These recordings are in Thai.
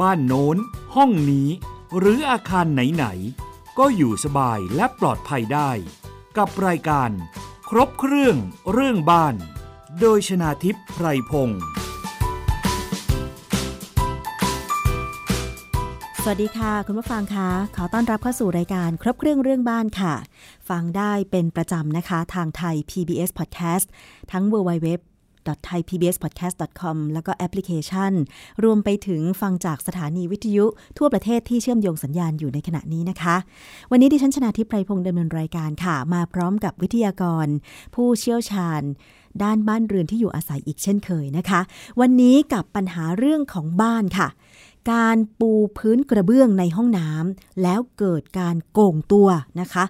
บ้านโน้น ห้องนี้ หรืออาคารไหนๆ ก็อยู่สบายและปลอดภัยได้ กับรายการ ครบเครื่องเรื่องบ้าน โดยชนาทิพย์ไพรพงศ์สวัสดีค่ะ คุณผู้ฟังคะขอต้อนรับเข้าสู่รายการครบเครื่องเรื่องบ้านค่ะ ฟังได้เป็นประจำนะคะ ทางไทย PBS Podcast ทั้ง www www.thaipbspodcast.com แล้วก็แอปพลิเคชัน รวมไปถึงฟังจากสถานีวิทยุทั่วประเทศที่เชื่อมโยงสัญญาณอยู่ในขณะนี้นะคะ วันนี้ดิฉันชนาทิพไพรพงศ์ดำเนินรายการค่ะ มาพร้อมกับวิทยากร ผู้เชี่ยวชาญ ด้านบ้านเรือนที่อยู่อาศัยอีกเช่นเคยนะคะ วันนี้กับปัญหาเรื่องของบ้านค่ะ การปูพื้นกระเบื้องในห้องน้ำแล้วเกิดการโก่งตัวนะคะ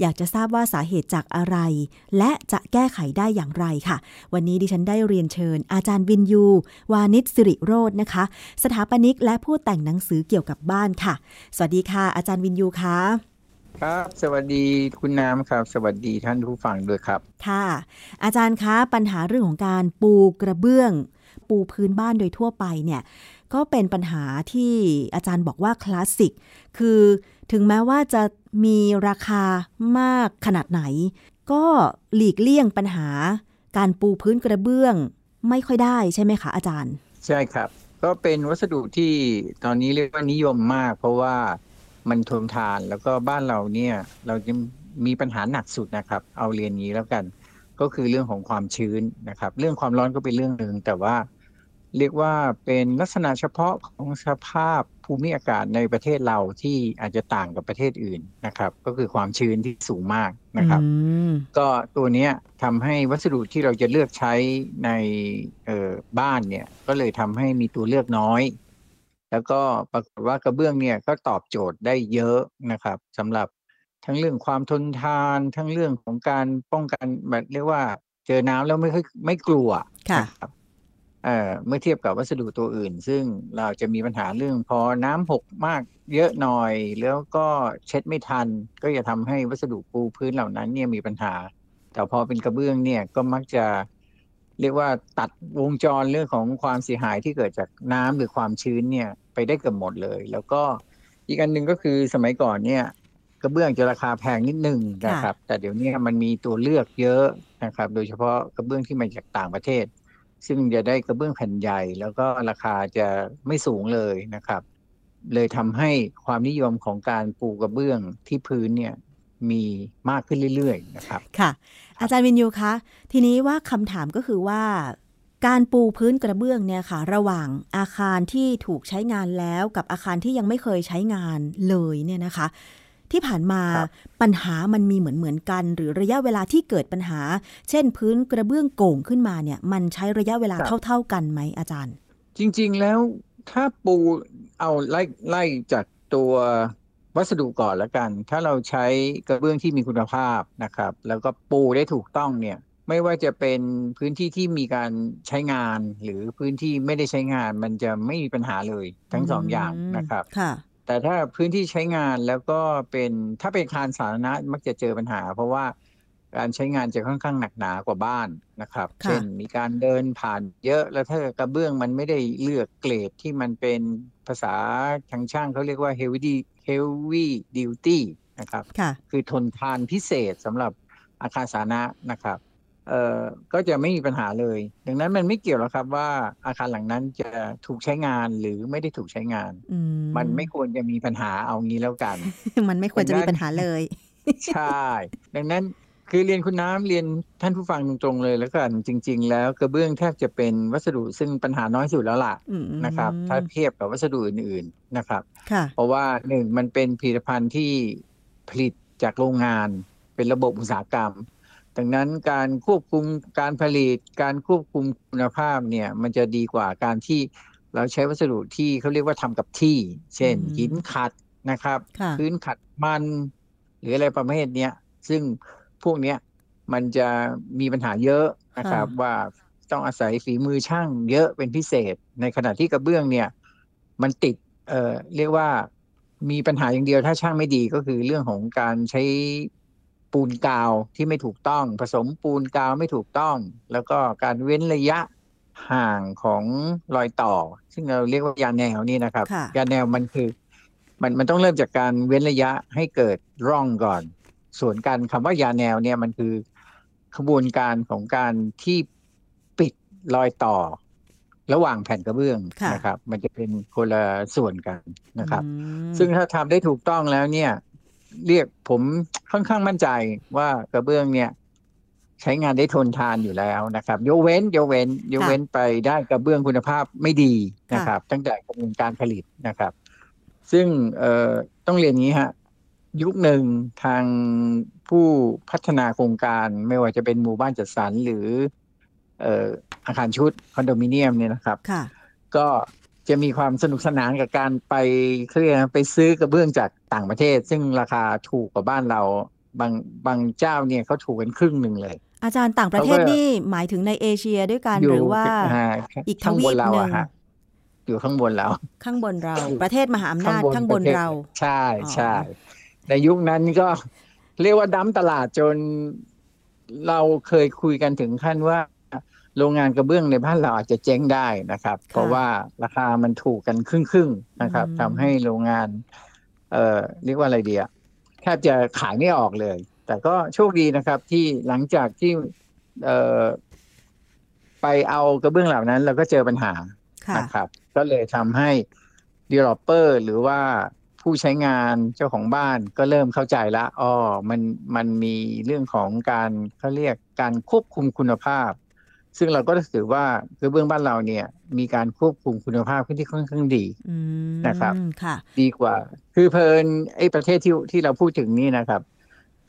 อยากจะทราบว่าสาเหตุจากอะไร และจะแก้ไขได้อย่างไรค่ะ วันนี้ดิฉันได้เรียนเชิญ อาจารย์วินยู วานิชสิริโรจน์นะคะ สถาปนิกและผู้แต่งหนังสือเกี่ยวกับบ้านค่ะ สวัสดีค่ะ อาจารย์วินยูคะครับ สวัสดีคุณน้ำครับ สวัสดีท่านผู้ฟังด้วยครับ ค่ะ อาจารย์คะปัญหาเรื่องของการปูกระเบื้อง ปูพื้นบ้านโดยทั่วไปเนี่ย ก็เป็นปัญหาที่อาจารย์บอกว่าคลาสสิก คือ ถึงแม้ว่าจะมีราคามากขนาดไหน ก็หลีกเลี่ยงปัญหา การปูพื้นกระเบื้องไม่ค่อยได้ใช่ไหมคะอาจารย์ ใช่ครับ ก็เป็นวัสดุที่ตอนนี้เรียกว่านิยมมาก เพราะว่ามันทนทานแล้วก็บ้านเราเนี่ยเราจะมีปัญหาหนักสุดนะครับ เอาเรียนนี้แล้วกัน ก็คือเรื่องของความชื้นนะครับ เรื่องความร้อนก็เป็นเรื่องหนึ่งแต่ว่า เรียกว่าเป็นลักษณะเฉพาะของสภาพภูมิอากาศในประเทศเราที่อาจจะต่างกับประเทศอื่นนะครับ ก็คือความชื้นที่สูงมากนะครับก็ตัวนี้ทำให้วัสดุที่เราจะเลือกใช้ในบ้านเนี่ยก็เลยทำให้มีตัวเลือกน้อย แล้วก็ปรากฏว่ากระเบื้องเนี่ยก็ตอบโจทย์ได้เยอะนะครับสำหรับทั้งเรื่องความทนทานทั้งเรื่องของการป้องกันแบบเรียกว่า เจอน้ำแล้วไม่ค่อยไม่กลัวครับ เมื่อเทียบกับวัสดุตัวอื่น ซึ่งเราจะมีปัญหาเรื่องพอน้ำหกมากเยอะหน่อย แล้วก็เช็ดไม่ทัน ก็จะทำให้วัสดุปูพื้นเหล่านั้นเนี่ยมีปัญหา แต่พอเป็นกระเบื้องเนี่ยก็มักจะเรียกว่าตัดวงจรเรื่องของความเสียหายที่เกิดจากน้ำหรือความชื้นเนี่ยไปได้เกือบหมดเลย แล้วก็อีกอันหนึ่งก็คือสมัยก่อนเนี่ยกระเบื้องจะราคาแพงนิดหนึ่งนะครับ แต่เดี๋ยวนี้มันมีตัวเลือกเยอะนะครับ โดยเฉพาะกระเบื้องที่มาจากต่างประเทศ ซึ่งจะได้กระเบื้องแผ่นใหญ่ แล้วก็ราคาจะไม่สูงเลยนะครับ เลยทำให้ความนิยมของการปูกระเบื้องที่พื้นเนี่ยมีมากขึ้นเรื่อยๆนะครับ ค่ะ อาจารย์วินยูคะ ทีนี้ว่าคำถามก็คือว่าการปูพื้นกระเบื้องเนี่ยค่ะ ระหว่างอาคารที่ถูกใช้งานแล้วกับอาคารที่ยังไม่เคยใช้งานเลยเนี่ยนะคะ ที่ผ่านมาปัญหามันมีเหมือนเหมือนกัน หรือระยะเวลาที่เกิดปัญหา เช่นพื้นกระเบื้องโก่งขึ้นมาเนี่ย มันใช้ระยะเวลาเท่า ๆกันไหมอาจารย์ จริง ๆ แล้วถ้าปูเอาไล่ไล่จากตัววัสดุก่อนแล้วกัน ถ้าเราใช้กระเบื้องที่มีคุณภาพนะครับ แล้วก็ปูได้ถูกต้องเนี่ย ไม่ว่าจะเป็นพื้นที่ที่มีการใช้งาน หรือพื้นที่ไม่ได้ใช้งาน มันจะไม่มีปัญหาเลยทั้งสองอย่างนะครับค่ะ แต่ถ้าพื้นที่ใช้งานแล้วก็เป็นถ้าเป็นคานสาธารณะมักจะเจอปัญหา เพราะว่าการใช้งานจะค่อนข้างหนักหนากว่าบ้านนะครับ เช่นมีการเดินผ่านเยอะแล้วถ้ากระเบื้องมันไม่ได้เลือกเกรดที่มันเป็นภาษาทางช่างเขาเรียกว่า heavy heavy duty นะครับ คือทนทานพิเศษสำหรับอาคารสาธารณะนะครับ เอ่อก็จะไม่มีปัญหาเลย ดังนั้นมันไม่เกี่ยวหรอกครับว่าอาคารหลังนั้นจะถูกใช้งานหรือไม่ได้ถูกใช้งาน มันไม่ควรจะมีปัญหาเอางี้แล้วกัน มันไม่ควรจะมีปัญหาเลย ใช่ ดังนั้นคือเรียนคุณน้ำเรียนท่านผู้ฟังตรงๆเลยแล้วกันจริง ๆ แล้วกระเบื้องแทบจะเป็นวัสดุซึ่งปัญหาน้อยสุดแล้วล่ะนะครับถ้าเทียบกับวัสดุอื่นๆนะครับเพราะว่าหนึ่งมันเป็นผลิตภัณฑ์ที่ผลิตจากโรงงานเป็นระบบอุตสาหกรรม ดังนั้นการควบคุมการผลิต การควบคุมคุณภาพเนี่ยมันจะดีกว่าการที่เราใช้วัสดุที่เขาเรียกว่าทำกับที่ เช่นหินขัดนะครับพื้นขัดมัน หรืออะไรประเภทเนี้ยซึ่งพวกเนี้ยมันจะมีปัญหาเยอะนะครับว่าต้องอาศัยฝีมือช่างเยอะเป็นพิเศษ ในขณะที่กระเบื้องเนี่ย มันติดเอ่อเรียกว่ามีปัญหาอย่างเดียวถ้าช่างไม่ดีก็คือเรื่องของการใช้ ปูนกาวที่ไม่ถูกต้อง ผสมปูนกาวไม่ถูกต้อง แล้วก็การเว้นระยะห่างของรอยต่อ ซึ่งเราเรียกว่ายาแนวนี่นะครับ ยาแนวมันคือ มันมันต้องเริ่มจากการเว้นระยะให้เกิดร่องก่อน ส่วนการคำว่ายาแนวเนี่ยมันคือขบวนการของการที่ปิดรอยต่อ ระหว่างแผ่นกระเบื้องนะครับ มันจะเป็นคนละส่วนกันนะครับ ซึ่งถ้าทำได้ถูกต้องแล้วเนี่ย เรียกผมค่อนข้างมั่นใจว่ากระเบื้องเนี่ย ใช้งานได้ทนทานอยู่แล้วนะครับ ยกเว้นยกเว้นยกเว้นไปได้กระเบื้องคุณภาพไม่ดีนะครับ ตั้งแต่กระบวนการผลิตนะครับ ซึ่งเอ่อต้องเรียนนี้ฮะยุคหนึ่งทางผู้พัฒนาโครงการไม่ว่าจะเป็นหมู่บ้านจัดสรรหรือเอ่ออาคารชุดคอนโดมิเนียมเนี่ยนะครับก็ จะมีความสนุกสนานกับการไปเครียไปซื้อกระเบื้องจากต่างประเทศ ซึ่งราคาถูกกว่าบ้านเราบางบางเจ้าเนี่ยเขาถูกกันครึ่งหนึ่งเลย อาจารย์ต่างประเทศนี่หมายถึงในเอเชียด้วยกันหรือว่าอีกทวีปหนึ่งอยู่ข้างบนเรา ข้างบนเรา ประเทศมหาอำนาจข้างบนเรา ใช่ใช่ในยุคนั้นก็เรียกว่าดั้มตลาดจนเราเคยคุยกันถึงขั้นว่า โรงงานกระเบื้องในบ้านเราอาจจะเจ๊งได้นะครับ เพราะว่าราคามันถูกกันครึ่งครึ่งนะครับทำให้โรงงาน เอ่อเรียกว่าอะไรเดียแทบจะขายไม่ออกเลย แต่ก็โชคดีนะครับที่หลังจากที่เอ่อไปเอากระเบื้องเหล่านั้นเราก็เจอปัญหานะครับ ก็เลยทำให้ developer หรือว่าผู้ใช้งานเจ้าของบ้านก็เริ่มเข้าใจละอ๋อมันมันมีเรื่องของการเขาเรียกการควบคุมคุณภาพ ซึ่งเราก็ถือว่ากระเบื้องบ้านเราเนี่ย มีการควบคุมคุณภาพที่ค่อนข้างดีนะครับค่ะดีกว่า คือเพลินไอ้ประเทศที่ที่เราพูดถึงนี่นะครับ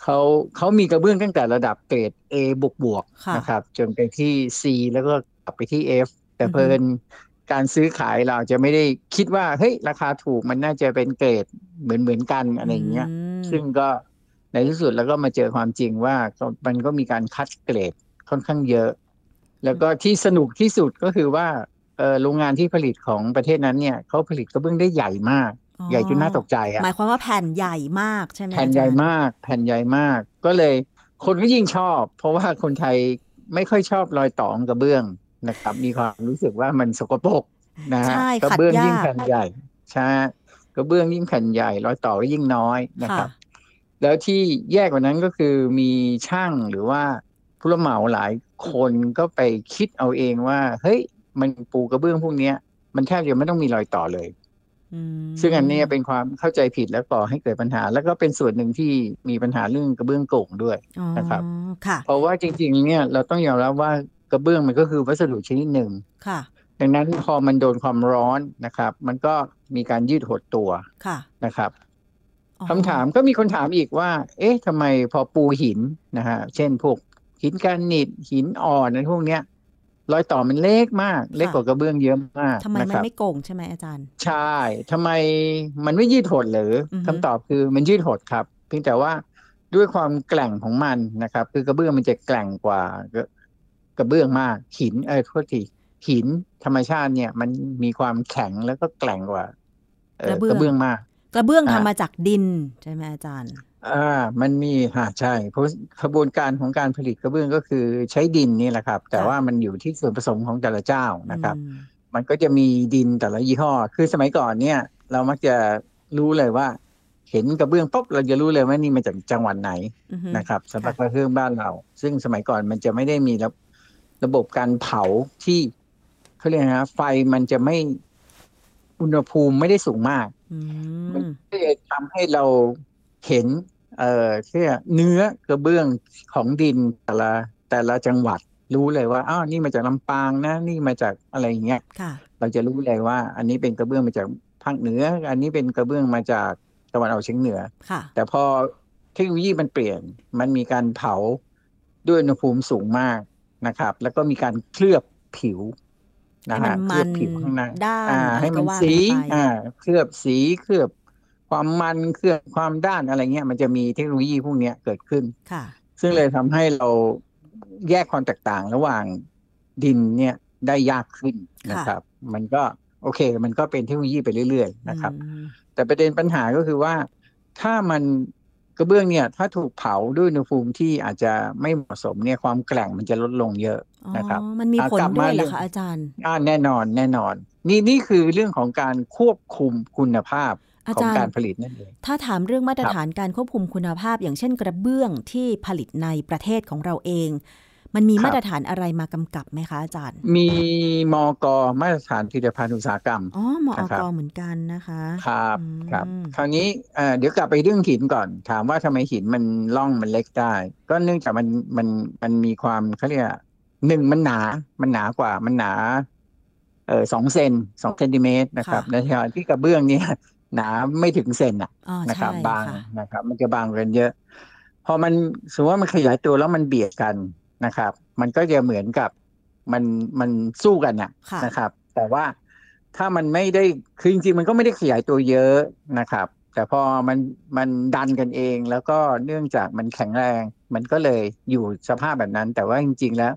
เขาเขามีกระเบื้องตั้งแต่ระดับเกรด A บวกบวกนะครับ จนไปที่ C แล้วก็กลับไปที่ F แต่เพลินการซื้อขายเราจะไม่ได้คิดว่าเฮ้ยราคาถูกมันน่าจะเป็นเกรดเหมือนเหมือนกันอะไรอย่างเงี้ย ซึ่งก็ในที่สุดแล้วก็มาเจอความจริงว่ามันก็มีการคัดเกรดค่อนข้างเยอะ แล้วก็ที่สนุกที่สุดก็คือว่าโรงงานที่ผลิตของประเทศนั้นเนี่ยเขาผลิตกระเบื้องได้ใหญ่มาก ใหญ่จนน่าตกใจอะหมายความว่าแผ่นใหญ่มากใช่ไหมแผ่นใหญ่มาก แผ่นใหญ่มาก ก็เลยคนก็ยิ่งชอบ เพราะว่าคนไทยไม่ค่อยชอบรอยต่องกระเบื้องนะครับ มีความรู้สึกว่ามันสกปรกนะฮะกระเบื้องยิ่งแผ่นใหญ่ใช่กระเบื้องยิ่งแผ่นใหญ่รอยต่อก็ยิ่งน้อยนะครับ แล้วที่แย่กว่านั้นก็คือมีช่างหรือว่าผู้รับเหมาหลาย คนก็ไปคิดเอาเองว่า เฮ้ย มันปูกระเบื้องพวกนี้มันแทบจะไม่ต้องมีรอยต่อเลยซึ่งอันนี้เป็นความเข้าใจผิดแล้วก่อให้เกิดปัญหา แล้วก็เป็นส่วนหนึ่งที่มีปัญหาเรื่องกระเบื้องโก่งด้วยนะครับเพราะว่าจริง ๆ เนี่ยเราต้องยอมรับว่ากระเบื้องมันก็คือวัสดุชนิดหนึ่งดังนั้นพอมันโดนความร้อนนะครับ มันก็มีการยืดหดตัวนะครับคำถามก็มีคนถามอีกว่า เอ๊ะทำไมพอปูหินนะฮะเช่นพวก หินกานิตหินอ่อนอะไรพวกเนี้ยรอยต่อมันเล็กมาก เล็กกว่ากระเบื้องเยอะมากทำไมมันไม่โก่งใช่ไหมอาจารย์ ใช่ทำไมมันไม่ยืดหดหรือคำตอบคือมันยืดหดครับ เพียงแต่ว่าด้วยความแกล่งของมันนะครับ คือกระเบื้องมันจะแกล่งกว่ากระเบื้องมาก หินเออโทษทีหินธรรมชาติเนี่ย มันมีความแข็งแล้วก็แกล่งกว่ากระเบื้องมาก กระเบื้องทำมาจากดินใช่ไหมอาจารย์ อ่ามันมีฮะใช่เพราะกระบวนการของการผลิตกระเบื้องก็คือใช้ดินนี่แหละครับ แต่ว่ามันอยู่ที่ส่วนผสมของแต่ละเจ้านะครับมันก็จะมีดินแต่ละยี่ห้อ คือสมัยก่อนเนี่ย เรามักจะรู้เลยว่า เห็นกระเบื้องปุ๊บเราจะรู้เลยว่านี่มาจากจังหวัดไหนนะครับสำหรับกระเบื้องบ้านเรา ซึ่งสมัยก่อนมันจะไม่ได้มีระระบบการเผาที่เขาเรียกนะไฟมันจะไม่อุณหภูมิไม่ได้สูงมากมันก็จะทำให้เรา เห็นเอ่อแค่เนื้อกระเบื้องของดินแต่ละแต่ละจังหวัดรู้เลยว่าอ้าวนี่มาจากลำปางนะนี่มาจากอะไรอย่างเงี้ยเราจะรู้เลยว่า อันนี้เป็นกระเบื้องมาจากภาคเหนือ อันนี้เป็นกระเบื้องมาจากตะวันออกเฉียงเหนือแต่พอเทคโนโลยีมันเปลี่ยน มันมีการเผาด้วยอุณหภูมิสูงมากนะครับ แล้วก็มีการเคลือบผิวนะฮะเคลือบผิวข้างในให้มันสีอ่าเคลือบสีเคลือบ ความมันเครื่องความด้านอะไรเงี้ยมันจะมีเทคโนโลยีพวกนี้เกิดขึ้นค่ะ ซึ่งเลยทำให้เราแยกความแตกต่างระหว่างดินเนี่ยได้ยากขึ้นนะครับ มันก็โอเค มันก็เป็นเทคโนโลยีไปเรื่อยๆนะครับ แต่ประเด็นปัญหาก็คือว่า ถ้ามันกระเบื้องเนี่ย ถ้าถูกเผาด้วยอุณหภูมิที่อาจจะไม่เหมาะสมเนี่ยความแกร่งมันจะลดลงเยอะนะครับมันมีผลกลับด้มาวยเหรอเรื่องคะอาจารย์อ่าแน่นอนแน่นอน นี่นี่คือเรื่องของการควบคุมคุณภาพอา ของจารการย์ผลิตนั่นเองถ้าถามเรื่องมาตรฐานการควบคุมคุณภาพ อย่างเช่นกระเบื้องที่ผลิตในประเทศของเราเอง มันมีครับมาตรฐานอะไรมากำกับไหมคะอาจารย์ มีมกมาตรฐานผลิตภัณฑ์อุตสาหกรรมอ๋อมอนะครับกเหมือนกันนะคะครับอืมครับ คราวนี้เอ่อเดี๋ยวกลับไปเรื่องหินก่อน ถามว่าทำไมหินมันล่องมันเล็กได้ ก็เนื่องจากมันมันมันมีความเขาเรียกอะหนึ่งมันหนา มันหนากว่ามันหนาเออสองเซนสองเซนติเมตรนะครับในขณะที่กระเบื้องเนี่ย หนาไม่ถึงเซนอะอ๋อนะครับใช่บางค่ะนะครับ มันจะบางกันเยอะ พอมันสมมติว่ามันขยายตัวแล้วมันเบียดกันนะครับ มันก็จะเหมือนกับมันมันสู้กันน่ะค่ะนะครับ แต่ว่าถ้ามันไม่ได้คือจริงๆมันก็ไม่ได้ขยายตัวเยอะนะครับ แต่พอมันมันดันกันเอง แล้วก็เนื่องจากมันแข็งแรง มันก็เลยอยู่สภาพแบบนั้น แต่ว่าจริง ๆ แล้ว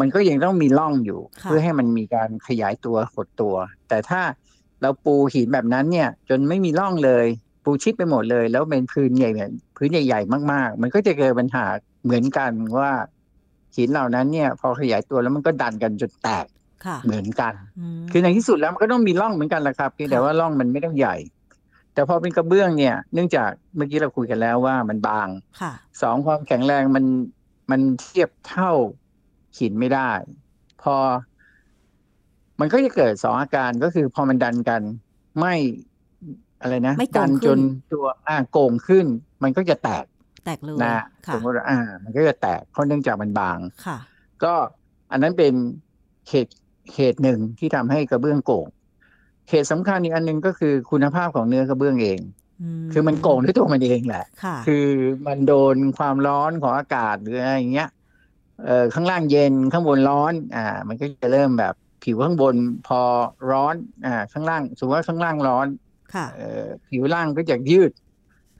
มันก็ยังต้องมีร่องอยู่ค่ะเพื่อให้มันมีการขยายตัวหดตัว แต่ถ้า เราปูหินแบบนั้นเนี่ย จนไม่มีร่องเลย ปูชิดไปหมดเลย แล้วเป็นพื้นใหญ่พื้นใหญ่ๆมากๆ มันก็จะเกิดปัญหาเหมือนกันว่าหินเหล่านั้นเนี่ย พอขยายตัวแล้วมันก็ดันกันจนแตกค่ะเหมือนกันมคือในที่สุดแล้วมันก็ต้องมีร่องเหมือนกันแหละครับเพียงแต่ค่ะว่าร่องมันไม่ต้องใหญ่ แต่พอเป็นกระเบื้องเนี่ย เนื่องจากเมื่อกี้เราคุยกันแล้วว่ามันบางค่ะสองความแข็งแรงมันมันเทียบเท่าหินไม่ได้ พอ มันก็จะเกิดสองอาการก็คือพอมันดันกัน ไม่อะไรนะไม่โก่ดังนขึ้นจนตัวอ่าโก่งขึ้น มันก็จะแตกแตกเลยนะค่ะสมมติว่าอ่า มันก็จะแตกเพราะเนื่องจากมันบางค่ะ ก็อันนั้นเป็นเหตุเหตุหนึ่งที่ทำให้กระเบื้องโก่งเหตุสำคัญอีกอันหนึ่งก็คือคุณภาพของเนื้อกระเบื้องเองคือมันโก่งด้วยตัวมันเองแหละค่ะคือมันโดนความร้อนของอากาศหรืออะไรอย่างเงี้ยเอ่อข้างล่างเย็นข้างบนร้อน อ่า มันก็จะเริ่มแบบ ผิวข้างบนพอร้อนอ่าข้างล่างสมมติว่าข้างล่างร้อนค่ะเอ่อผิวล่างก็จะยืด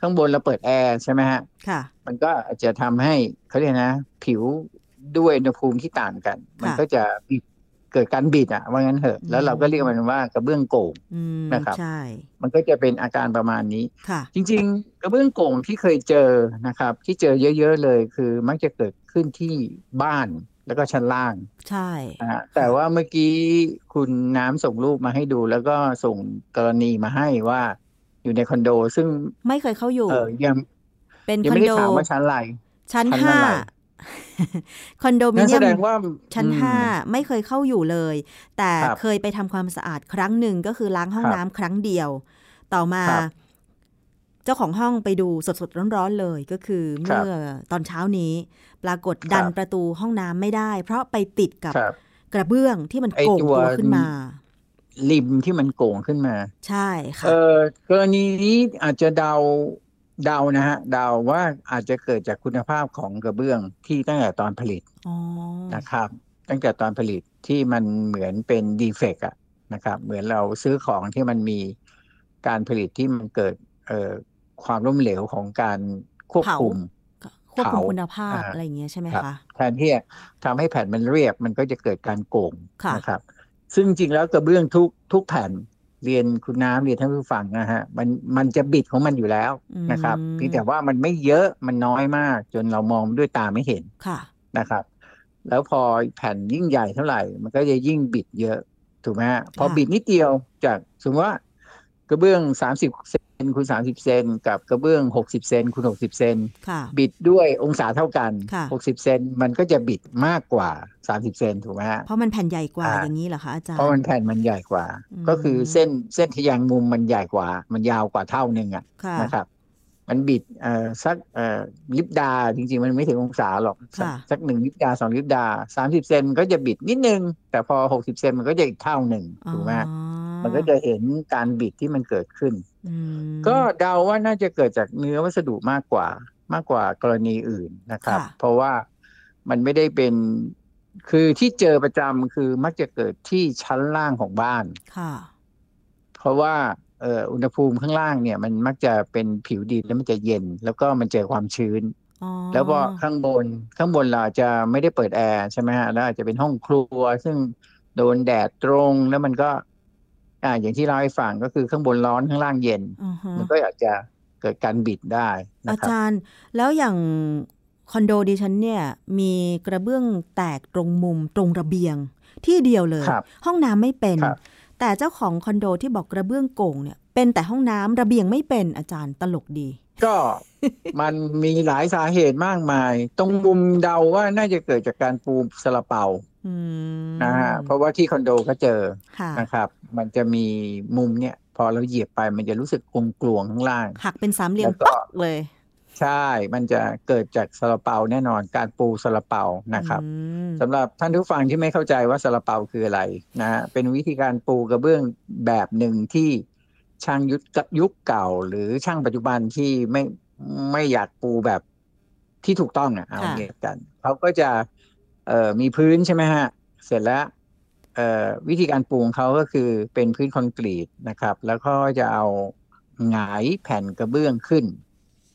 ข้างบนเราเปิดแอร์ใช่ไหมฮะค่ะ มันก็อาจจะทำให้เขาเรียกนะ ผิวด้วยอุณหภูมิที่ต่างกัน มันก็จะบิดเกิดการบิดอะว่างั้นเถอะ แล้วเราก็เรียกมันว่ากระเบื้องโก่งอืมนะครับใช่มันก็จะเป็นอาการประมาณนี้ค่ะ จริง ๆ กระเบื้องโก่งที่เคยเจอนะครับ ที่เจอเยอะ ๆ เลย คือมักจะเกิดขึ้นที่บ้าน แล้วก็ชั้นล่าง ใช่นะฮะแต่ว่าเมื่อกี้คุณน้ำส่งรูปมาให้ดู แล้วก็ส่งกรณีมาให้ว่า อยู่ในคอนโด ซึ่งไม่เคยเข้าอยู่ เออยังเป็นยังคอนไม่ได้โดถามว่าชั้นอะไรชั้นชั้นห้าอะไรคอนโดมินั่นเนีแสยมดงว่าชั้นอืมห้าไม่เคยเข้าอยู่เลย แต่ครับเคยไปทำความสะอาดครั้งหนึ่งก็คือล้างห้องครับน้ำครั้งเดียว ต่อมาครับ เจ้าของห้องไปดูสดๆร้อนๆเลยก็คือครับเมื่อตอนเช้านี้ ปรากฏครับดันประตูห้องน้ำไม่ได้ เพราะไปติดกับครับกระเบื้องที่มันไอ้โก่งตัวตัวขึ้นมา ริมที่มันโก่งขึ้นมา ใช่ค่ะเออกรณีนี้อาจจะเดาเดานะฮะเดาว่าอาจจะเกิดจากคุณภาพของกระเบื้องที่ตั้งแต่ตอนผลิตอ๋อนะครับ ตั้งแต่ตอนผลิตที่มันเหมือนเป็นดีเฟกอะนะครับ เหมือนเราซื้อของที่มันมีการผลิตที่มันเกิดเอ่อ ความล้มเหลวของการควบคุมควบคุมเผาคุณภาพอ่าอะไรอย่างเงี้ยใช่ไหมครับคะแทนที่จะทำให้แผ่นมันเรียบมันก็จะเกิดการโก่งค่ะนะครับ ซึ่งจริงแล้วกระเบื้องทุกทุกแผ่นเรียนคุณน้ำเรียนท่านผู้ฟังนะฮะมันมันจะบิดของมันอยู่แล้วนะครับอืมเพียงแต่ว่ามันไม่เยอะมันน้อยมาก จนเรามองด้วยตาไม่เห็นค่ะนะครับ แล้วพอแผ่นยิ่งใหญ่เท่าไหร่ มันก็จะยิ่งบิดเยอะถูกไหมฮะพอบิดนิดเดียวจากสมมติว่ากระเบื้อง30เซ นคูณ30เซนกับกระเบื้อง60เซนคูณ60เซนค่ะบิดด้วยองศาเท่ากันค่ะ60เซนมันก็จะบิดมากกว่า30เซนถูกไหมฮะเพราะมันแผ่นใหญ่กว่าอ่าอย่างนี้เหรอคะอาจารย์เพราะมันแผ่นมันใหญ่กว่าอืมก็คือเส้นเส้นทะแยงมุมมันใหญ่กว่า มันยาวกว่าเท่าหนึ่งอะค่ะนะครับมันบิดเอ่อสักเอ่อลิปดาจริง ๆ มันไม่ถึงองศาหรอก สักค่ะสักหนึ่งลิปดาสองลิปดาสามสิบเซนมันก็จะบิดนิดนึง แต่พอหกสิบเซนมันก็จะอีกเท่าหนึ่งถูกไหมอ๋อ มันก็จะเห็นการบิดที่มันเกิดขึ้นอืมก็เดาว่าน่าจะเกิดจากเนื้อวัสดุมากกว่ามากกว่ากรณีอื่นนะครับค่ะเพราะว่ามันไม่ได้เป็นคือที่เจอประจำคือมักจะเกิดที่ชั้นล่างของบ้านค่ะ เพราะว่าเอ่ออุณหภูมิข้างล่างเนี่ย มันมักจะเป็นผิวดินแล้วมันจะเย็น แล้วก็มันเจอความชื้นอ๋อแล้วพอข้างบนข้างบนเราอาจจะไม่ได้เปิดแอร์ใช่ไหมฮะแล้วอาจจะเป็นห้องครัว ซึ่งโดนแดดตรงแล้วมันก็ อ่าอย่างที่เราให้ฟังก็คือข้างบนร้อนข้างล่างเย็นอือฮะมันก็อาจจะเกิดการบิดได้นะอาจารย์แล้วอย่างคอนโดดิฉันเนี่ยมีกระเบื้องแตกตรงมุมตรงระเบียงที่เดียวเลย ห้องน้ำไม่เป็น แต่เจ้าของคอนโดที่บอกกระเบื้องโก่งเนี่ยเป็นแต่ห้องน้ำระเบียงไม่เป็นอาจารย์ตลกดี ก็มันมีหลายสาเหตุมากมาย ตรงมุมเดาว่าน่าจะเกิดจากการปูสลับเปา นะฮะเพราะว่าที่คอนโดก็เจอนะครับ มันจะมีมุมเนี่ย พอเราเหยียบไปมันจะรู้สึกกลงกลวงข้างล่าง หักเป็นสามเหลี่ยมปักเลย ใช่ มันจะเกิดจากสลับเปาแน่นอนการปูสลับเปานะครับสำหรับท่านผู้ฟังที่ไม่เข้าใจว่าสลับเปาคืออะไรนะฮะเป็นวิธีการปูกระเบื้องแบบหนึ่งที่ช่างยุคยุคเก่า หรือช่างปัจจุบันที่ไม่ไม่อยากปูแบบที่ถูกต้องอะเอาเงี้ยกันเขาก็จะ เอ่อมีพื้นใช่ไหมฮะ เสร็จแล้วเอ่อวิธีการปูของเขาก็คือเป็นพื้นคอนกรีตนะครับ แล้วก็จะเอาหงายแผ่นกระเบื้องขึ้น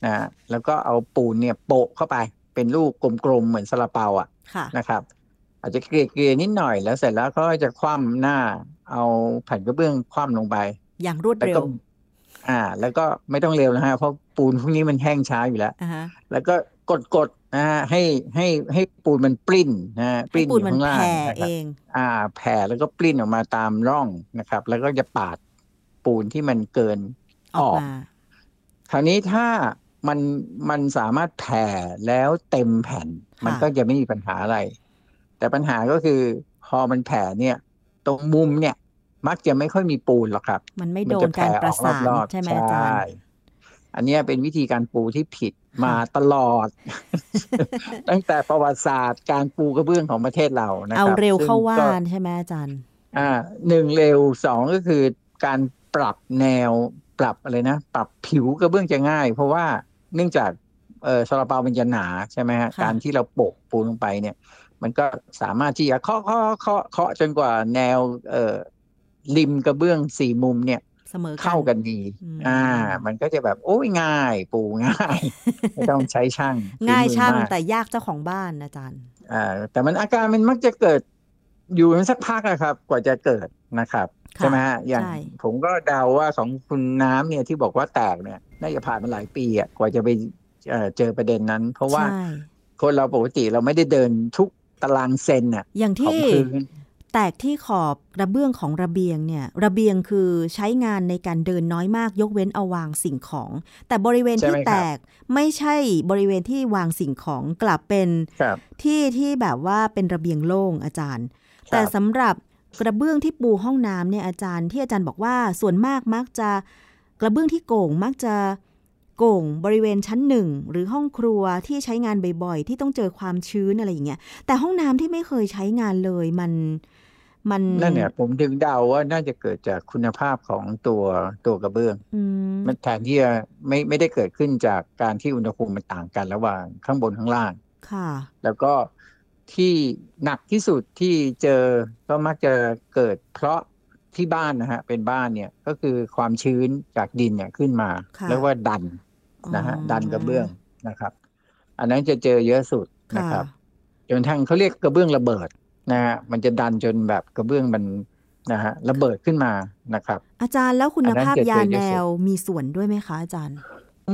นะแล้วก็เอาปูนเนี่ยโปะเข้าไป เป็นลูกกลมๆเหมือนซาลาเปาอะนะครับ อาจจะเกลี่ยๆนิดหน่อยแล้วเสร็จแล้วก็จะคว่ำหน้าเอาแผ่นกระเบื้องคว่ำลงไป อย่างรวดเร็วอ่า แล้วก็ไม่ต้องเร็วนะฮะเพราะปูนพวกนี้มันแห้งช้าอยู่แล้ว แล้วก็กดกด นะฮะให้ให้ให้ปูนมันปลิ้นนะฮะปลิ้นอยู่ข้างล่างเองอ่า แผ่แล้วก็ปลิ้นออกมาตามร่องนะครับ แล้วก็จะปาดปูนที่มันเกินออกคราวนี้ถ้ามันมันสามารถแผ่แล้วเต็มแผ่น มันก็จะไม่มีปัญหาอะไร แต่ปัญหาก็คือพอมันแผ่เนี่ย ตรงมุมเนี่ย มักจะไม่ค่อยมีปูนหรอกครับ มันไม่โดนการประสานใช่ไหมอาจารย์ อันนี้เป็นวิธีการปูที่ผิดมาตลอด ตั้งแต่ประวัติศาสตร์การปูกระเบื้องของประเทศเรานะครับเอาเร็วเข้าว่านใช่ไหมอาจารย์ อ่าหนึ่งเร็วสองก็คือการปรับแนวปรับอะไรนะ ปรับผิวกระเบื้องจะง่าย เพราะว่าเนื่องจากเออซาลาเปามันจะหนาใช่ไหมฮะการที่เราโปะปูลงไปเนี่ย มันก็สามารถที่จะเคาะเคาะเคาะเคาะจนกว่าแนวเอ่อริมกระเบื้องสี่มุมเนี่ย เสมอเข้ากันดี อ่า มันก็จะแบบโอ้ยง่าย ปูง่ายไม่ต้องใช้ช่าง ง่ายช่างแต่ยากเจ้าของบ้านอาจารย์อ่าแต่มันอาการมันมักจะเกิดอยู่สักพักนะครับ กว่าจะเกิดนะครับใช่ไหมฮะอย่างผมก็เดาว่าของคุณน้ำเนี่ยที่บอกว่าแตกเนี่ยน่าจะผ่านมาหลายปีอะกว่าจะไปเจอประเด็นนั้น เพราะว่าคนเราปกติเราไม่ได้เดินทุกตารางเซนอะอย่างที่ แตกที่ขอบกระเบื้องของระเบียงเนี่ยระเบียงคือใช้งานในการเดินน้อยมากยกเว้นเอาวางสิ่งของ แต่บริเวณที่แตกไม่ใช่บริเวณที่วางสิ่งของกลับเป็นที่ที่แบบว่าเป็นระเบียงโล่งอาจารย์ แต่สำหรับกระเบื้องที่ปูห้องน้ำเนี่ยอาจารย์ที่อาจารย์บอกว่าส่วนมากมักจะกระเบื้องที่โก่งมักจะโก่งบริเวณชั้นหนึ่งหรือห้องครัวที่ใช้งานบ่อยๆ ที่ต้องเจอความชื้นอะไรอย่างเงี้ยแต่ห้องน้ำที่ไม่เคยใช้งานเลยมัน มันนั่นเนี่ยผมถึงเดาว่าน่าจะเกิดจากคุณภาพของตัวตัวกระเบื้องมันแทนที่จะไม่ไม่ได้เกิดขึ้นจากการที่อุณหภูมิมันต่างกันระหว่างข้างบนข้างล่างค่ะ แล้วก็ที่หนักที่สุดที่เจอก็มักจะเกิดเพราะที่บ้านนะฮะเป็นบ้านเนี่ยก็คือความชื้นจากดินเนี่ยขึ้นมาแล้วว่าดันนะฮะดันกระเบื้องนะครับ อันนั้นจะเจอเยอะสุดนะครับจนทั้งเขาเรียกกระเบื้องระเบิด นะฮะมันจะดันจนแบบกระเบื้องมันนะฮะระเบิดขึ้นมานะครับ อาจารย์แล้วคุณภาพยาแนวมีส่วนด้วยไหมคะอาจารย์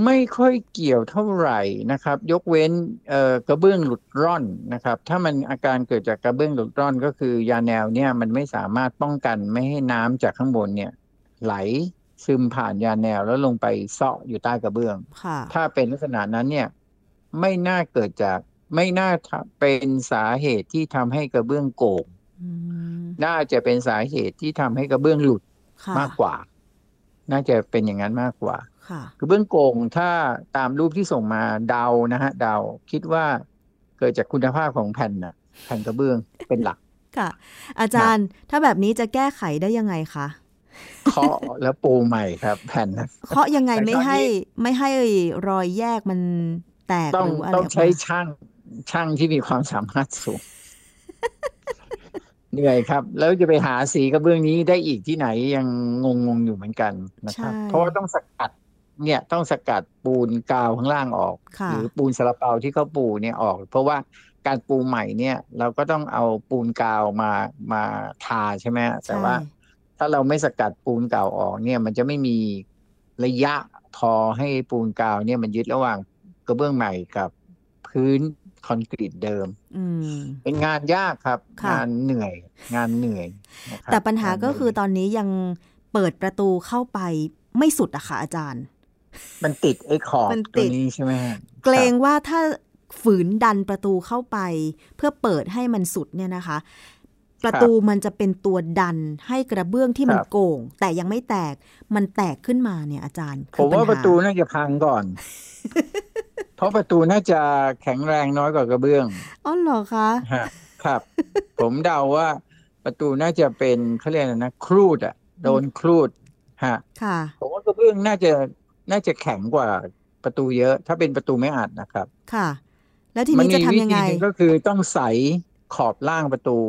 ไม่ค่อยเกี่ยวเท่าไหร่นะครับ ยกเว้นเอ่อกระเบื้องหลุดร่อนนะครับ ถ้ามันอาการเกิดจากกระเบื้องหลุดร่อนก็คือยาแนวเนี่ยมันไม่สามารถป้องกันไม่ให้น้ำจากข้างบนเนี่ย ไหลซึมผ่านยาแนวแล้วลงไปเซาะอยู่ใต้กระเบื้อง ถ้าเป็นลักษณะนั้นเนี่ยไม่น่าเกิดจาก ไม่น่าเป็นสาเหตุที่ทำให้กระเบื้องโก่งน่าจะเป็นสาเหตุที่ทำให้กระเบื้องหลุดมากกว่า น่าจะเป็นอย่างนั้นมากกว่ากระเบื้องโก่งถ้าตามรูปที่ส่งมาเดานะฮะเดาคิดว่าเกิดจากคุณภาพของแผ่นน่ะแผ่นกระเบื้องเป็นหลัก ค่ะ อาจารย์ถ้าแบบนี้จะแก้ไขได้ยังไงคะเคาะแล้วปูใหม่ครับ แผ่นเคาะยังไงไม่ให้ ไม่ให้รอยแยกมันแตกต้องต้องใช้ช่าง ช่างที่มีความสามารถสูง เหนื่อยครับ แล้วจะไปหาสีกระเบื้องนี้ได้อีกที่ไหนยังงงงอยู่เหมือนกันนะครับ เพราะว่าต้องสกัด เนี่ยต้องสกัดปูนกาวข้างล่างออก หรือปูนสลับเปาที่เขาปูเนี่ยออก เพราะว่าการปูใหม่เนี่ย เราก็ต้องเอาปูนกาวมามาทาใช่ไหมแต่ว่า ถ้าเราไม่สกัดปูนเก่าออกเนี่ย มันจะไม่มีระยะพอให้ปูนกาวเนี่ยมันยึดระหว่างกระเบื้องใหม่กับพื้น คอนกรีตเดิมอืมเป็นงานยากครับค่ะงานเหนื่อย งานเหนื่อยนะครับแต่ปัญหาก็คือตงนเหนื่ยอนนี้ยังเปิดประตูเข้าไปไม่สุดอะค่ะอาจารย์ มันติดไอ้ขอบมันติตัวดนี้ใช่ไหมฮะเกรงว่าถ้าฝืนดันประตูเข้าไป เพื่อเปิดให้มันสุดเนี่ยนะคะ ประตูมันจะเป็นตัวดันให้กระเบื้องที่มันโก่ง แต่ยังไม่แตกมันแตกขึ้นมาเนี่ยอาจารย์ผคือมว่าญหประตูน่าจะพังก่อน เพราะประตูน่าจะแข็งแรงน้อยกว่ากระเบื้องอ๋อเหรอคะฮะครับ ผมเดาว่าประตูน่าจะเป็นเขาเรียกอะไรนะครูดอะโดนครูดฮะค่ะผมว่ากระเบื้องน่าจะน่าจะแข็งกว่าประตูเยอะ ถ้าเป็นประตูไม่อัดนะครับ ค่ะ แล้วทีมันี้จะทำยังไงวิธีหนึ่ก็คือต้องใสขอบล่างประตู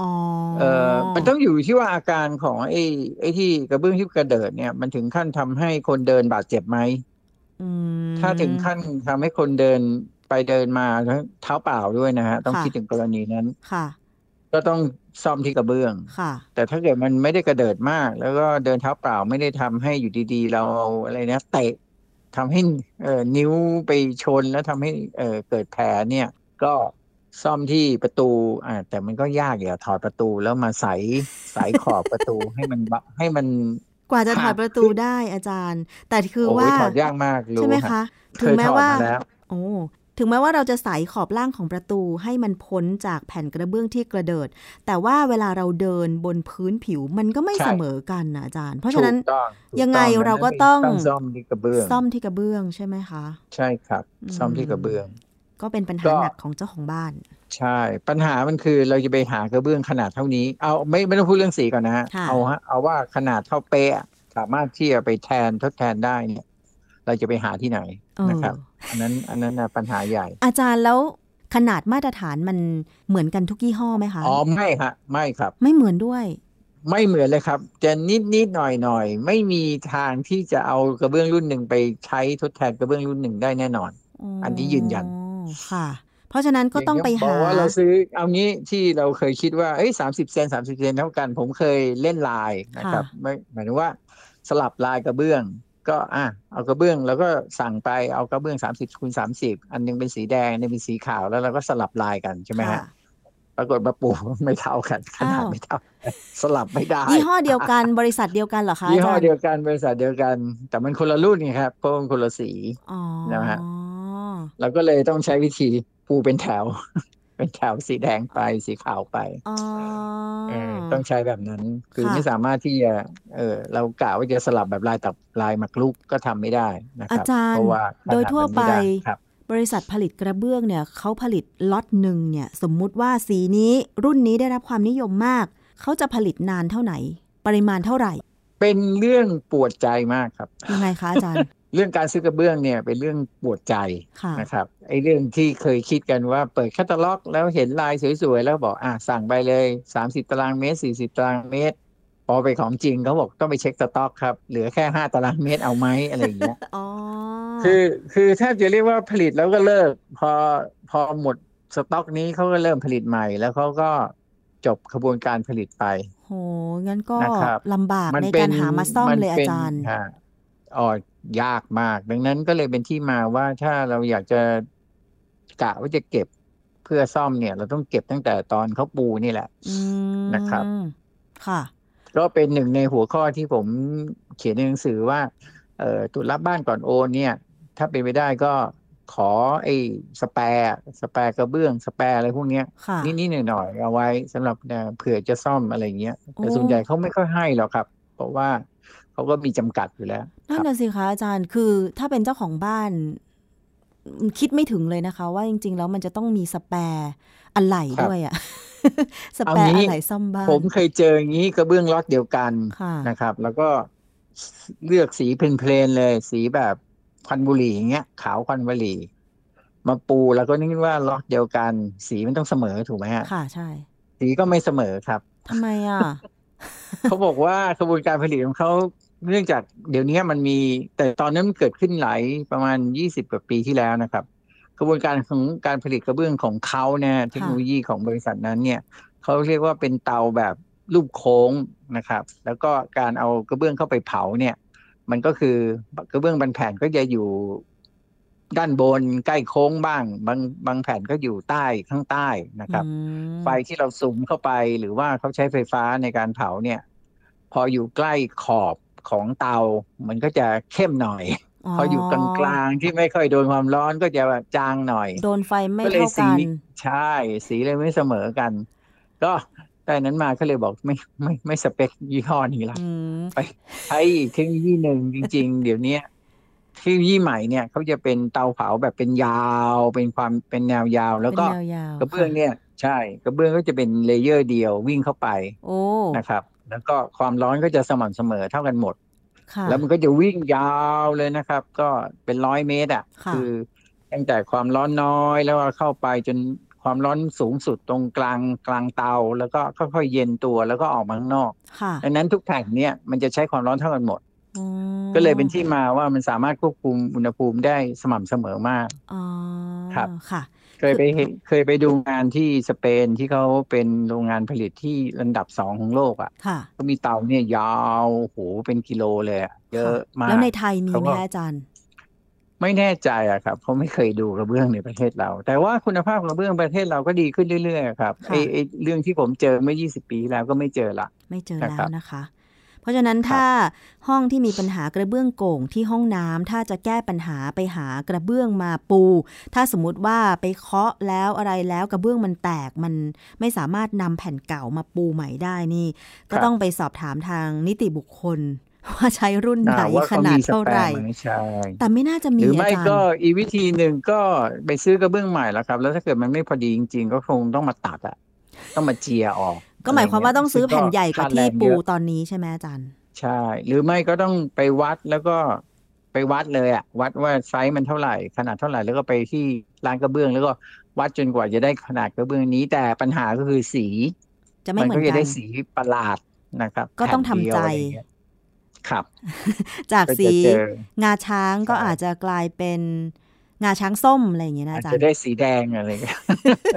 อ๋อเอ่อมันต้องอยู่ที่ว่าอาการของไอ้ไอ้ที่กระเบื้องที่กระเดิดเนี่ย มันถึงขั้นทำให้คนเดินบาดเจ็บไหมอืม ถ้าถึงขั้นทำให้คนเดินไปเดินมาเท้าเปล่าด้วยนะฮะ ต้องค่ะคิดถึงกรณีนั้นค่ะ ก็ต้องซ่อมที่กระเบื้องค่ะ แต่ถ้าเกิดมันไม่ได้กระเดิดมาก แล้วก็เดินเท้าเปล่าไม่ได้ทำให้อยู่ดีๆ เราเอาอะไรนะเตะทำให้เอ่อนิ้วไปชนแล้วทำให้เอ่อเกิดแผลเนี่ย ก็ซ่อมที่ประตูอ่าแต่มันก็ยากอย่าถอดประตูแล้วมาใสใสขอบประตูให้มันบะให้มัน กว่าจะถอดค่ะประตูได้อาจารย์ แต่คือโอ้ว่ายถอดยากมากรู้ใช่ไหมฮคะเคถึงยแม้ถอดว่ามาแล้วโอ้ถึงแม้ว่าเราจะใส่ขอบล่างของประตูให้มันพ้นจากแผ่นกระเบื้องที่กระเดิด แต่ว่าเวลาเราเดินบนพื้นผิวมันก็ไม่ใช่เสมอกันนะอาจารย์ เพราะฉะนั้นถูกต้องถูกยังไงต้องเราก็ดัต้องซ่อมที่กระเบื้องซ่อมที่กระเบื้องใช่ไหมคะ ใช่ครับ ซ่อมที่กระเบื้อง ก็เป็นปัญหาก็หนักของเจ้าของบ้าน ใช่ ปัญหามันคือเราจะไปหากระเบื้องขนาดเท่านี้ เอาไม่ไม่ต้องพูดเรื่องสีก่อนนะฮะค่ะเอาฮะเอาว่าขนาดเท่าเป๊ะสามารถที่จะไปแทนทดแทนได้เนี่ย เราจะไปหาที่ไหนเออนะครับ อันนั้นอันนั้นน่ะปัญหาใหญ่ อาจารย์แล้วขนาดมาตรฐานมันเหมือนกันทุกยี่ห้อไหมคะอ๋อไม่ฮะไม่ครับ ไม่เหมือนด้วย ไม่เหมือนเลยครับ จะนิดนิดหน่อยหน่อยไม่มีทางที่จะเอากระเบื้องรุ่นหนึ่งไปใช้ทดแทนกระเบื้องรุ่นหนึ่งได้แน่นอน อันนี้ยืนยัน ค่ะ เพราราะฉะนั้นก็ต้องไปย่าหาเงี้ยบอกว่าเราซื้อเอางี้ที่เราเคยคิดว่าเอ้ยสามสิบเซนสามสิบเซนเท่ากัน ผมเคยเล่นลายนะครับค่ะไม่หมายถึงว่าสลับลายกระเบื้อง ก็อะเอากระเบื้องแล้วก็สั่งไปเอากระเบื้องสามสิบคูณสามสิบอันหนึงเป็นสีแดงอันหนึงเป็นสีขาวแล้วเราก็สลับลายกันใช่ไหมฮะค่ะปรากฏว่าปูไม่เท่ากันขนาดอ้าวไม่เท่ากันสลับไม่ได้ยี่ห้อเดียวกันบริษัทเดียวกันเหรอคะยี่ห้ออาจารย์เดียวกันบริษัทเดียวกัน แต่มันคนละรุ่นไงครับเพราะมันคนละสีอ๋อนะฮะ เราก็เลยต้องใช้วิธีปูเป็นแถว เป็นแถวสีแดงไปสีขาวไปอ๋อเออต้องใช้แบบนั้น คือค่ะไม่สามารถที่จะเออเรากะว่าจะสลับแบบลายตับลายหมักลุกก็ทำไม่ได้นะคอารับจารย์เพราะว่าขนาโดยทั่วมันไปม่ด้ครับบริษัทผลิตกระเบื้องเนี่ยเขาผลิตล็อตหนึ่งเนี่ย สมมุติว่าสีนี้รุ่นนี้ได้รับความนิยมมาก เขาจะผลิตนานเท่าไหร่ปริมาณเท่าไหร่ เป็นเรื่องปวดใจมากครับยังไงคะอาจารย์ เรื่องการซื้อกระเบื้องเนี่ยเป็นเรื่องปวดใจค่ะนะครับไอ้เรื่องที่เคยคิดกันว่าเปิดแคตตาล็อก แล้วเห็นลายสวยๆ แล้วบอกอะสั่งไปเลย 30 ตารางเมตร 40 ตารางเมตร พอไปของจริงเขาบอกต้องไปเช็คสต็อกครับ เหลือแค่ 5 ตารางเมตรเอาไหมอะไรอย่างเงี้ยอ๋อคือคือแทบจะเรียกว่าผลิตแล้วก็เลิก พอพอหมดสต็อกนี้เขาก็เริ่มผลิตใหม่แล้วเขาก็จบขบวนการผลิตไปโหงั้นก็นะครับลำบากมัในเป็การหามาซ่อมเลยอาป็นจารย์ ฮะอ๋อยากมาก ดังนั้นก็เลยเป็นที่มาว่าถ้าเราอยากจะกะว่าจะเก็บเพื่อซ่อมเนี่ย เราต้องเก็บตั้งแต่ตอนเขาปูนี่แหละอืมนะครับ ค่ะ ก็เป็นหนึ่งในหัวข้อที่ผมเขียนในหนังสือว่า เอ่อตรวจรับบ้านก่อนโอนเนี่ย ถ้าเป็นไปได้ก็ขอไอ้สแปร์สแปร์กระเบื้องสแปร์อะไรพวกเนี้ยค่ะนิดๆหน่อยๆเอาไว้สำหรับเอ่อเผื่อจะซ่อมอะไรอย่างเงี้ยแต่โอ้ส่วนใหญ่เขาไม่ค่อยให้หรอกครับ เพราะว่า เขาก็มีจำกัดอยู่แล้วคนั่นรับน่ะสิคะอาจารย์คือถ้าเป็นเจ้าของบ้านอืมคิดไม่ถึงเลยนะคะ ว่าจริง ๆ แล้วมันจะต้องมีสแปร์อะไหล่ด้วยอะสเอาแปร์งี้อะไหล่ซ่อมบ้านผมเคยเจออย่างนี้กระเบื้องล็อตเดียวกันค่ะนะครับ แล้วก็เลือกสีเพลนๆเลย สีแบบควันบุหรี่อย่างเงี้ย ขาวควันบุหรี่ มาปูแล้วก็นึกว่าล็อตเดียวกัน สีมันต้องเสมอถูกไหมฮะค่ะใช่ สีก็ไม่เสมอครับทำไมอะ เขาบอกว่ากระบวนการผลิตของเขาเนื่องจากเดี๋ยวนี้มันมี แต่ตอนนั้นมันเกิดขึ้นหลายประมาณยี่สิบกว่าปีที่แล้วนะครับ กระบวนการของการผลิตกระเบื้องของเขาเนี่ยเทคโนโลยีของบริษัทนั้นเนี่ยเขาเรียกว่าเป็นเตาแบบรูปโค้งนะครับ แล้วก็การเอากระเบื้องเข้าไปเผาเนี่ย มันก็คือกระเบื้องบางแผ่นก็จะอยู่ ด้านบนใกล้โค้งบ้าง บางบางแผ่นก็อยู่ใต้ข้างใต้นะครับ ไฟที่เราสูมเข้าไปหรือว่าเขาใช้ไฟฟ้าในการเผาเนี่ย พออยู่ใกล้ขอบของเตา มันก็จะเข้มหน่อยพออยู่กลางๆที่ไม่ค่อยโดนความร้อนก็จะจางหน่อย โดนไฟไม่เท่ากันใช่สีเลยไม่เสมอกัน ก็แต่นั้นมาก็เลยบอกไม่ไม่ไม่สเปคยี่ห้อนี้ละไปใช้อีกเทคโนโลยีหนึ่งจริง ๆ เดี๋ยวนี้ เทคโนโลยีใหม่เนี่ยเขาจะเป็นเตาเผาแบบเป็นยาว เป็นความเป็นแนวยาว แล้วก็กระเบื้องเนี่ยใช่กระเบื้องก็จะเป็นเลเยอร์เดียววิ่งเข้าไปนะครับ แล้วก็ความร้อนก็จะสม่ำเสมอเท่ากันหมด แล้วมันก็จะวิ่งยาวเลยนะครับ ก็เป็นร้อยเมตรอะคือตั้งแต่ความร้อนน้อยแล้วเข้าไปจนความร้อนสูงสุดตรงกลางกลางเตา แล้วก็ค่อยๆเย็นตัวแล้วก็ออกมาข้างนอกดังนั้นทุกแผ่นเนี่ยมันจะใช้ความร้อนเท่ากันหมด ก็เลยเป็นที่มาว่ามันสามารถควบคุมอุณหภูมิได้สม่ำเสมอมากครับค่ะ เคยไปเคยไปดูงานที่สเปนที่เขาเป็นโรงงานผลิตที่ระดับสองของโลกอะก็มีเตาเนี่ยยาวโหเป็นกิโลเลยเยอะมากแล้วในไทยมีไหมอาจารย์ไม่แน่ใจอะครับเขาไม่เคยดูกระเบื้องในประเทศเรา แต่ว่าคุณภาพกระเบื้องประเทศเราก็ดีขึ้นเรื่อยๆครับไอ้ไอ้เรื่องที่ผมเจอเมื่อ 20 ปีแล้วก็ไม่เจอละไม่เจอแล้วนะคะ เพราะฉะนั้นถ้าห้องที่มีปัญหากระเบื้องโก่งที่ห้องน้ำถ้าจะแก้ปัญหาไปหากระเบื้องมาปู ถ้าสมมติว่าไปเคาะแล้วอะไรแล้วกระเบื้องมันแตกมันไม่สามารถนำแผ่นเก่ามาปูใหม่ได้นี่ ก็ต้องไปสอบถามทางนิติบุคคลว่าใช้รุ่นไหนขนาดเท่าไหร่แต่ไม่น่าจะมีหรือไม่ก็อีกวิธีหนึ่งก็ไปซื้อกระเบื้องใหม่แล้วครับ แล้วถ้าเกิดมันไม่พอดีจริง ๆ ก็คงต้องมาตัดอะต้องมาเจียออก ก็หมายความว่าต้องซื้อแผ่นใหญ่กว่าที่ปูตอนนี้ใช่ไหมอาจารย์ ใช่ หรือไม่ก็ต้องไปวัดแล้วก็ไปวัดเลยอะวัดว่าไซส์มันเท่าไหร่ขนาดเท่าไหร่แล้วก็ไปที่ร้านกระเบื้อง แล้วก็วัดจนกว่าจะได้ขนาดกระเบื้องนี้ แต่ปัญหาก็คือสี จะไม่เหมือนกันก็จะได้สีประหลาดนะครับ ก็ต้องทำใจครับ จากสีงาช้างก็อาจจะกลายเป็น งาช้างส้มอะไรอย่างเงี้ยนะอาจารย์จะได้สีแดงอะไรเงี้ย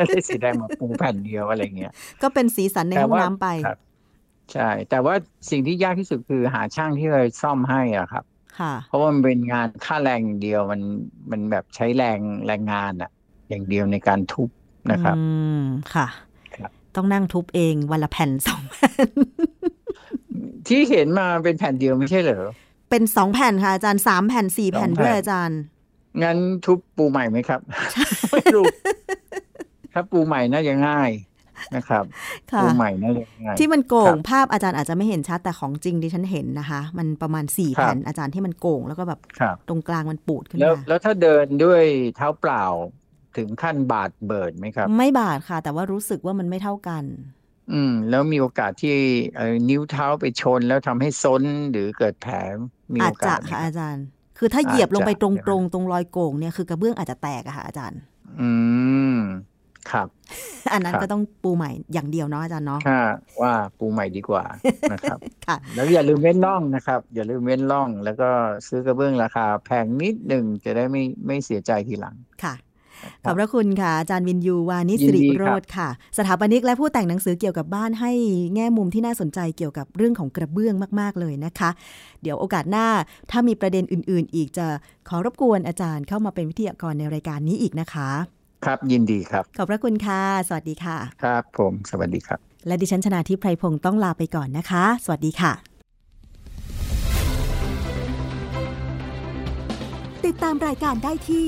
ได้สีแดงมาปูแผ่นเดียวอะไรเงี้ยก็เป็นสีสันในห้องน้ำไปใช่ แต่ว่าสิ่งที่ยากที่สุดคือหาช่างที่จะซ่อมให้อะครับค่ะเพราะว่ามันเป็นงานค่าแรงเดียวมันมันแบบใช้แรงแรงงานอะ อย่างเดียวในการทุบนะครับ อืมค่ะ ต้องนั่งทุบเองวันละแผ่นสองแผ่นที่เห็นมาเป็นแผ่นเดียวไม่ใช่เหรอเป็นสองแผ่นค่ะอาจารย์สามแผ่นสี่แผ่นด้วยอาจารย์ งั้นทุบปูใหม่ไหมครับไม่รู้ถ้าปูใหม่น่าจะง่ายนะครับปูใหม่น่าจะง่ายที่มันโก่งภาพอาจารย์อาจจะไม่เห็นชัดแต่ของจริงดิฉันเห็นนะคะ มันประมาณสี่แผ่นอาจารย์ที่มันโก่งแล้วก็แบบตรงกลางมันปูดขึ้นมาแล้วแล้วถ้าเดินด้วยเท้าเปล่าถึงขั้นบาดเบิดไหมครับ ไม่บาดค่ะ แต่ว่ารู้สึกว่ามันไม่เท่ากัน อืม แล้วมีโอกาสที่นิ้วเท้าไปชนแล้วทำให้ซ้นหรือเกิดแผลมีโอกาสค่ะอาจารย์ คือถ้าเหยียบลงไปตรงๆตรงรอยโก่งเนี่ยคือกระเบื้องอาจจะแตกอะค่ะอาจารย์ อืมครับ อันนั้นก็ต้องปูใหม่อย่างเดียวเนาะอาจารย์เนาะค่ะว่าปูใหม่ดีกว่านะครับค่ะแล้วอย่าลืมเว้นร่องนะครับ อย่าลืมเว้นร่อง แล้วก็ซื้อกระเบื้องราคาแพงนิดหนึ่งจะได้ไม่ไม่เสียใจทีหลังค่ะ ขอบพระคุณค่ะ อาจารย์วินยูวานิสิริโรธค่ะ สถาปนิกและผู้แต่งหนังสือเกี่ยวกับบ้านให้แง่มุมที่น่าสนใจเกี่ยวกับเรื่องของกระเบื้องมาก ๆ เลยนะคะ เดี๋ยวโอกาสหน้าถ้ามีประเด็นอื่น ๆ อีกจะขอรบกวนอาจารย์เข้ามาเป็นวิทยากรในรายการนี้อีกนะคะ ครับยินดีครับ ขอบพระคุณค่ะ สวัสดีค่ะ ครับผม สวัสดีครับ และดิฉันชนะทิพไพรพงศ์ต้องลาไปก่อนนะคะ สวัสดีค่ะติดตามรายการได้ที่